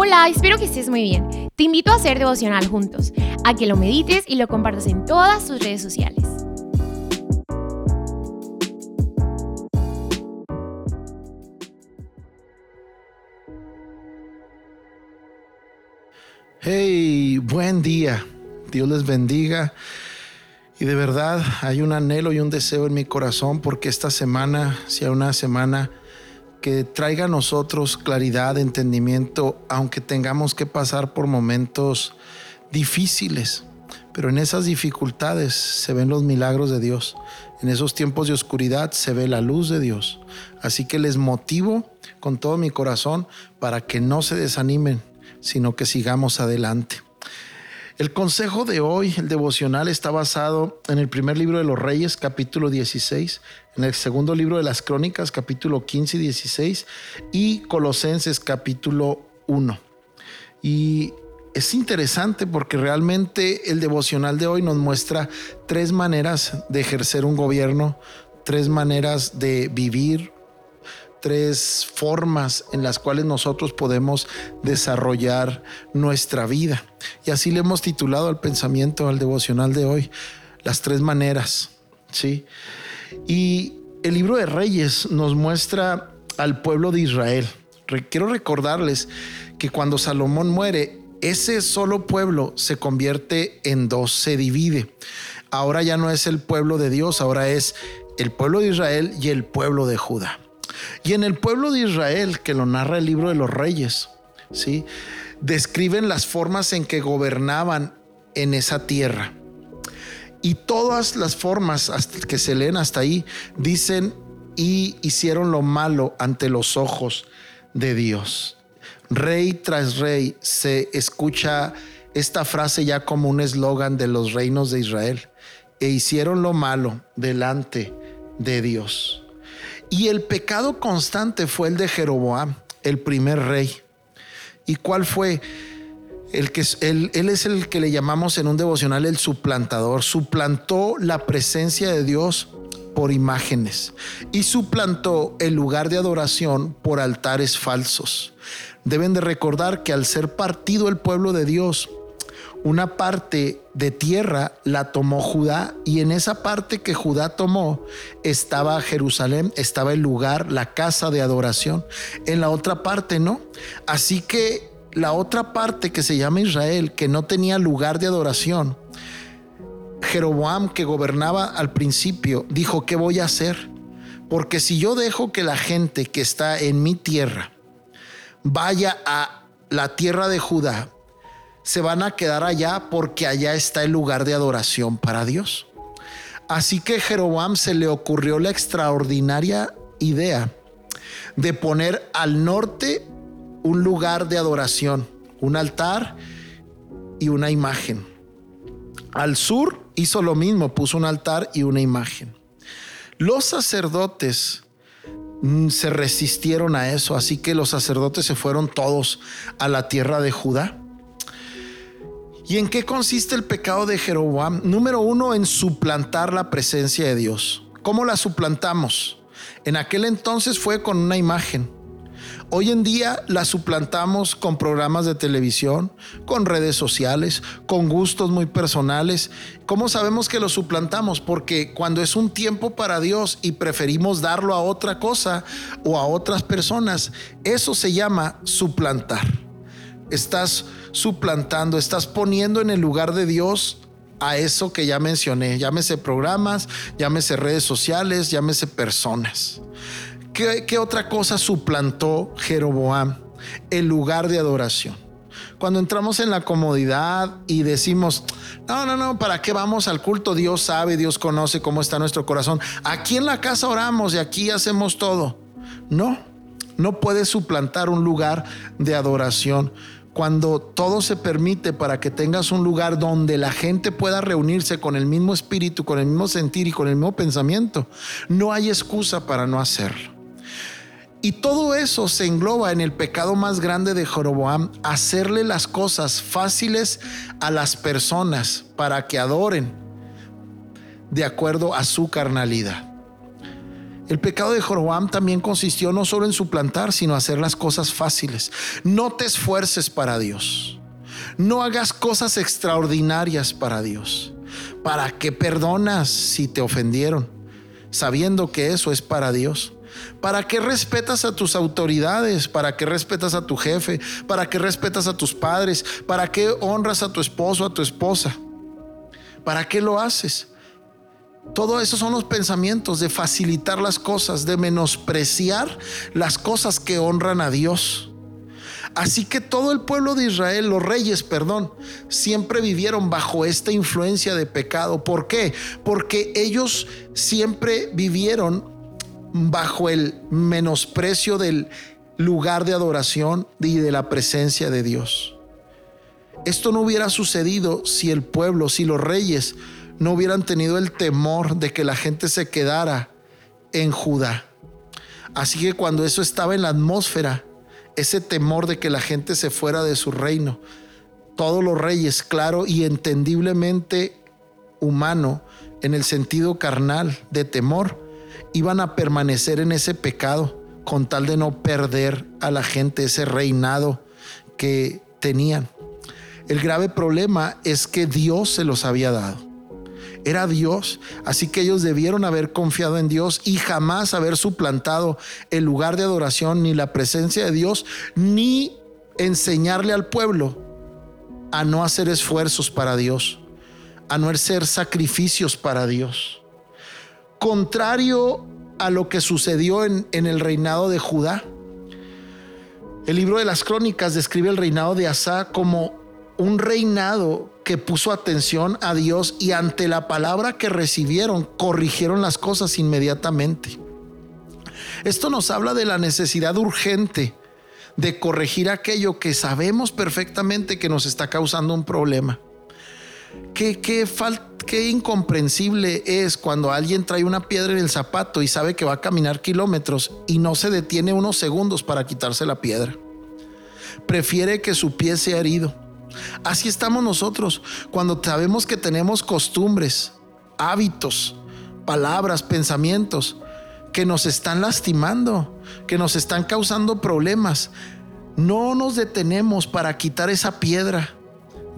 Hola, espero que estés muy bien. Te invito a hacer devocional juntos, a que lo medites y lo compartas en todas tus redes sociales. Hey, buen día. Dios les bendiga. Y de verdad hay un anhelo y un deseo en mi corazón porque esta semana sea una semana que traiga a nosotros claridad, entendimiento, aunque tengamos que pasar por momentos difíciles. Pero en esas dificultades se ven los milagros de Dios. En esos tiempos de oscuridad se ve la luz de Dios. Así que les motivo con todo mi corazón para que no se desanimen, sino que sigamos adelante. El consejo de hoy, el devocional, está basado en el primer libro de los Reyes, capítulo 16, en el segundo libro de las Crónicas, capítulo 15 y 16, y Colosenses, capítulo 1. Y es interesante porque realmente el devocional de hoy nos muestra tres maneras de ejercer un gobierno, tres maneras de vivir tres formas en las cuales nosotros podemos desarrollar nuestra vida. Y así le hemos titulado al pensamiento, al devocional de hoy, las tres maneras. ¿sí? Y el libro de Reyes nos muestra al pueblo de Israel. Quiero recordarles que cuando Salomón muere, ese solo pueblo se convierte en dos, se divide. Ahora ya no es el pueblo de Dios, ahora es el pueblo de Israel y el pueblo de Judá. Y en el pueblo de Israel, que lo narra el libro de los reyes, ¿sí? describen las formas en que gobernaban en esa tierra. Y todas las formas que se leen hasta ahí dicen y hicieron lo malo ante los ojos de Dios. Rey tras rey se escucha esta frase ya como un eslogan de los reinos de Israel. E hicieron lo malo delante de Dios. Y el pecado constante fue el de Jeroboam, el primer rey. ¿Y cuál fue? El que, él, él es el que le llamamos en un devocional el suplantador. Suplantó la presencia de Dios por imágenes y suplantó el lugar de adoración por altares falsos. Deben de recordar que al ser partido el pueblo de Dios, una parte de tierra la tomó Judá y en esa parte que Judá tomó estaba Jerusalén, estaba el lugar, la casa de adoración. En la otra parte no. Así que la otra parte que se llama Israel, que no tenía lugar de adoración, Jeroboam que gobernaba al principio, dijo, ¿qué voy a hacer? Porque si yo dejo que la gente que está en mi tierra vaya a la tierra de Judá, se van a quedar allá porque allá está el lugar de adoración para Dios. Así que Jeroboam se le ocurrió la extraordinaria idea de poner al norte un lugar de adoración, un altar y una imagen. Al sur hizo lo mismo, puso un altar y una imagen. Los sacerdotes mm, se resistieron a eso, así que los sacerdotes se fueron todos a la tierra de Judá. ¿Y en qué consiste el pecado de Jeroboam? Número uno, en suplantar la presencia de Dios. ¿Cómo la suplantamos? En aquel entonces fue con una imagen. Hoy en día la suplantamos con programas de televisión, con redes sociales, con gustos muy personales. ¿Cómo sabemos que lo suplantamos? Porque cuando es un tiempo para Dios y preferimos darlo a otra cosa o a otras personas, eso se llama suplantar. Estás suplantando, estás poniendo en el lugar de Dios a eso que ya mencioné, llámese programas, llámese redes sociales, llámese personas. ¿Qué, otra cosa suplantó Jeroboam? El lugar de adoración. Cuando entramos en la comodidad y decimos, no, no, no, ¿para qué vamos al culto? Dios sabe, Dios conoce cómo está nuestro corazón. Aquí en la casa oramos y aquí hacemos todo. No, no puedes suplantar un lugar de adoración cuando todo se permite para que tengas un lugar donde la gente pueda reunirse con el mismo espíritu, con el mismo sentir y con el mismo pensamiento, no hay excusa para no hacerlo. Y todo eso se engloba en el pecado más grande de Jeroboam, hacerle las cosas fáciles a las personas para que adoren de acuerdo a su carnalidad. El pecado de Jeroboam también consistió no solo en suplantar, sino hacer las cosas fáciles. No te esfuerces para Dios. No hagas cosas extraordinarias para Dios. ¿Para qué perdonas si te ofendieron? Sabiendo que eso es para Dios. ¿Para qué respetas a tus autoridades? ¿Para qué respetas a tu jefe? ¿Para qué respetas a tus padres? ¿Para qué honras a tu esposo, a tu esposa? ¿Para qué lo haces? Todo eso son los pensamientos de facilitar las cosas, de menospreciar las cosas que honran a Dios. Así que todo el pueblo de Israel, los reyes, perdón, siempre vivieron bajo esta influencia de pecado. ¿Por qué? Porque ellos siempre vivieron bajo el menosprecio del lugar de adoración y de la presencia de Dios. Esto no hubiera sucedido si el pueblo, si los reyes no hubieran tenido el temor de que la gente se quedara en Judá. Así que cuando eso estaba en la atmósfera, ese temor de que la gente se fuera de su reino, todos los reyes, claro y entendiblemente humano, en el sentido carnal de temor, iban a permanecer en ese pecado con tal de no perder a la gente ese reinado que tenían. El grave problema es que Dios se los había dado. Era Dios, así que ellos debieron haber confiado en Dios y jamás haber suplantado el lugar de adoración ni la presencia de Dios, ni enseñarle al pueblo a no hacer esfuerzos para Dios, a no hacer sacrificios para Dios contrario a lo que sucedió en, el reinado de Judá. El libro de las crónicas describe el reinado de Asa como un reinado que puso atención a Dios y ante la palabra que recibieron corrigieron las cosas inmediatamente. Esto nos habla de la necesidad urgente de corregir aquello que sabemos perfectamente que nos está causando un problema. ¿Qué, qué, qué incomprensible es cuando alguien trae una piedra en el zapato y sabe que va a caminar kilómetros y no se detiene unos segundos para quitarse la piedra. Prefiere que su pie sea herido. Así estamos nosotros cuando sabemos que tenemos costumbres, hábitos, palabras, pensamientos que nos están lastimando, que nos están causando problemas. No nos detenemos para quitar esa piedra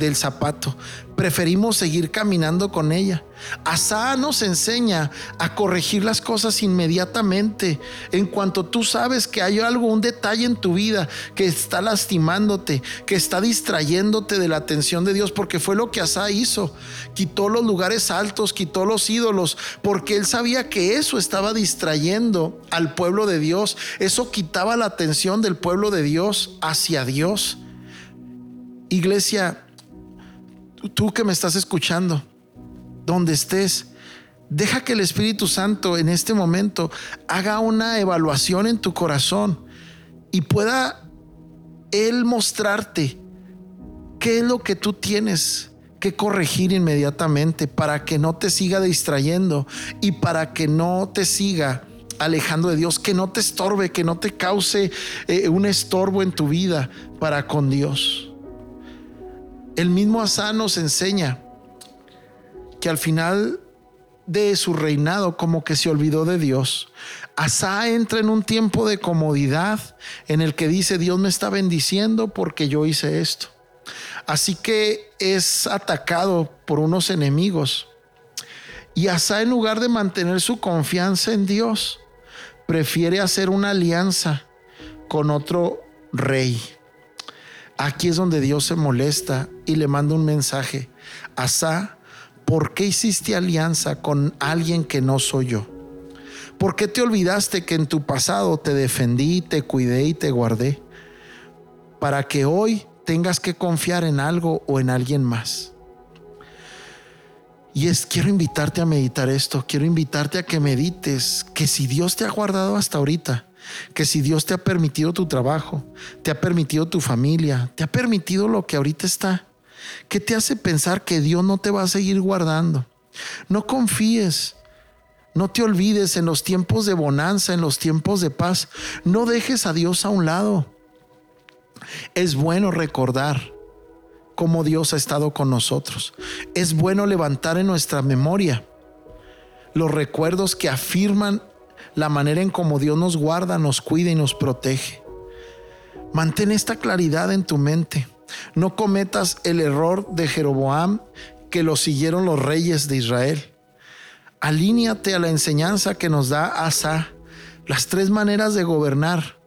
del zapato. Preferimos seguir caminando con ella. Asa nos enseña a corregir las cosas inmediatamente. En cuanto tú sabes que hay algo, un detalle en tu vida que está lastimándote, que está distrayéndote de la atención de Dios, porque fue lo que Asa hizo. Quitó los lugares altos, quitó los ídolos, porque él sabía que eso estaba distrayendo al pueblo de Dios. Eso quitaba la atención del pueblo de Dios hacia Dios. Iglesia, tú que me estás escuchando, donde estés, deja que el Espíritu Santo en este momento haga una evaluación en tu corazón y pueda Él mostrarte qué es lo que tú tienes que corregir inmediatamente para que no te siga distrayendo y para que no te siga alejando de Dios, que no te estorbe, que no te cause eh, un estorbo en tu vida para con Dios. El mismo Asa nos enseña que al final de su reinado como que se olvidó de Dios. Asa entra en un tiempo de comodidad en el que dice Dios me está bendiciendo porque yo hice esto. Así que es atacado por unos enemigos. Y Asa en lugar de mantener su confianza en Dios, prefiere hacer una alianza con otro rey. Aquí es donde Dios se molesta y le manda un mensaje. Asa, ¿por qué hiciste alianza con alguien que no soy yo? ¿Por qué te olvidaste que en tu pasado te defendí, te cuidé y te guardé? Para que hoy tengas que confiar en algo o en alguien más. Y es, quiero invitarte a meditar esto, quiero invitarte a que medites que si Dios te ha guardado hasta ahorita, que si Dios te ha permitido tu trabajo, te ha permitido tu familia, te ha permitido lo que ahorita está, ¿qué te hace pensar que Dios no te va a seguir guardando? No confíes. No te olvides en los tiempos de bonanza, en los tiempos de paz. No dejes a Dios a un lado. Es bueno recordar cómo Dios ha estado con nosotros. Es bueno levantar en nuestra memoria los recuerdos que afirman la manera en cómo Dios nos guarda, nos cuida y nos protege. Mantén esta claridad en tu mente. No cometas el error de Jeroboam que lo siguieron los reyes de Israel. Alíñate a la enseñanza que nos da Asa, las tres maneras de gobernar.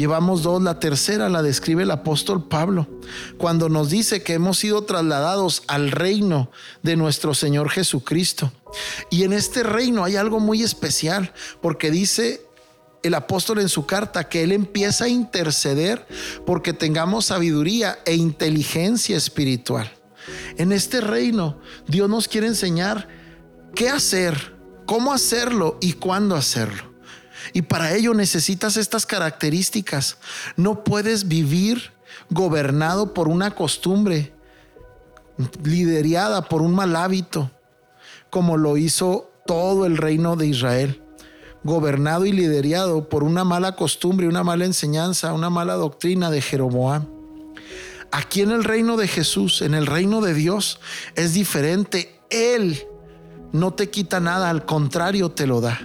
Llevamos dos, la tercera la describe el apóstol Pablo, cuando nos dice que hemos sido trasladados al reino de nuestro Señor Jesucristo. Y en este reino hay algo muy especial, porque dice el apóstol en su carta que él empieza a interceder porque tengamos sabiduría e inteligencia espiritual. En este reino, Dios nos quiere enseñar qué hacer, cómo hacerlo y cuándo hacerlo. Y para ello necesitas estas características. No puedes vivir gobernado por una costumbre, liderada por un mal hábito, como lo hizo todo el reino de Israel gobernado y liderado por una mala costumbre, una mala enseñanza, una mala doctrina de Jeroboam. Aquí en el reino de Jesús, en el reino de Dios, es diferente. Él no te quita nada, al contrario te lo da.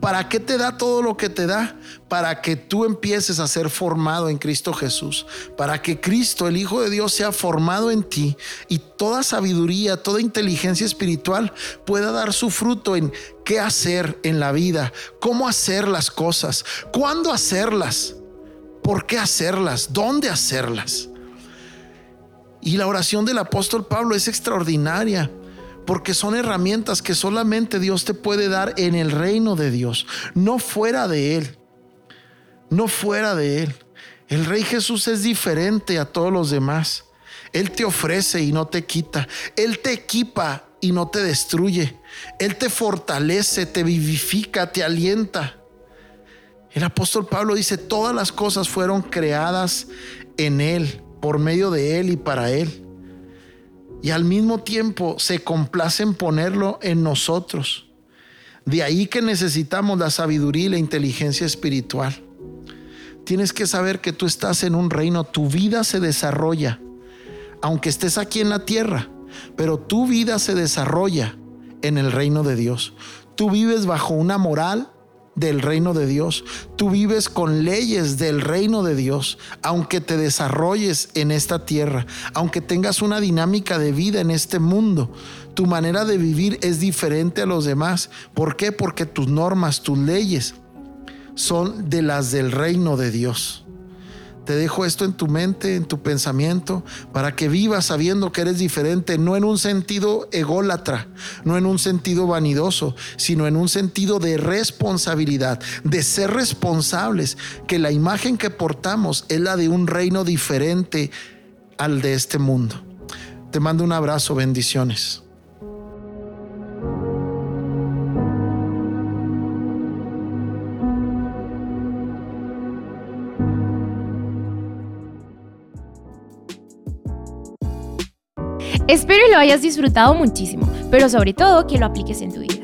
¿Para qué te da todo lo que te da? Para que tú empieces a ser formado en Cristo Jesús, para que Cristo, el Hijo de Dios, sea formado en ti y toda sabiduría, toda inteligencia espiritual pueda dar su fruto en qué hacer en la vida, cómo hacer las cosas, cuándo hacerlas, por qué hacerlas, dónde hacerlas. Y la oración del apóstol Pablo es extraordinaria porque son herramientas que solamente Dios te puede dar en el reino de Dios, no fuera de Él, no fuera de Él. El Rey Jesús es diferente a todos los demás. Él te ofrece y no te quita. Él te equipa y no te destruye. Él te fortalece, te vivifica, te alienta. El apóstol Pablo dice, todas las cosas fueron creadas en Él, por medio de Él y para Él y al mismo tiempo se complace en ponerlo en nosotros. De ahí que necesitamos la sabiduría y la inteligencia espiritual. Tienes que saber que tú estás en un reino, tu vida se desarrolla, aunque estés aquí en la tierra, pero tu vida se desarrolla en el reino de Dios. Tú vives bajo una moral del reino de Dios. Tú vives con leyes del reino de Dios, aunque te desarrolles en esta tierra, aunque tengas una dinámica de vida en este mundo. Tu manera de vivir es diferente a los demás. ¿Por qué? Porque tus normas, tus leyes son de las del reino de Dios. Te dejo esto en tu mente, en tu pensamiento, para que vivas sabiendo que eres diferente, no en un sentido ególatra, no en un sentido vanidoso, sino en un sentido de responsabilidad, de ser responsables, que la imagen que portamos es la de un reino diferente al de este mundo. Te mando un abrazo, bendiciones. Espero lo hayas disfrutado muchísimo, pero sobre todo que lo apliques en tu vida.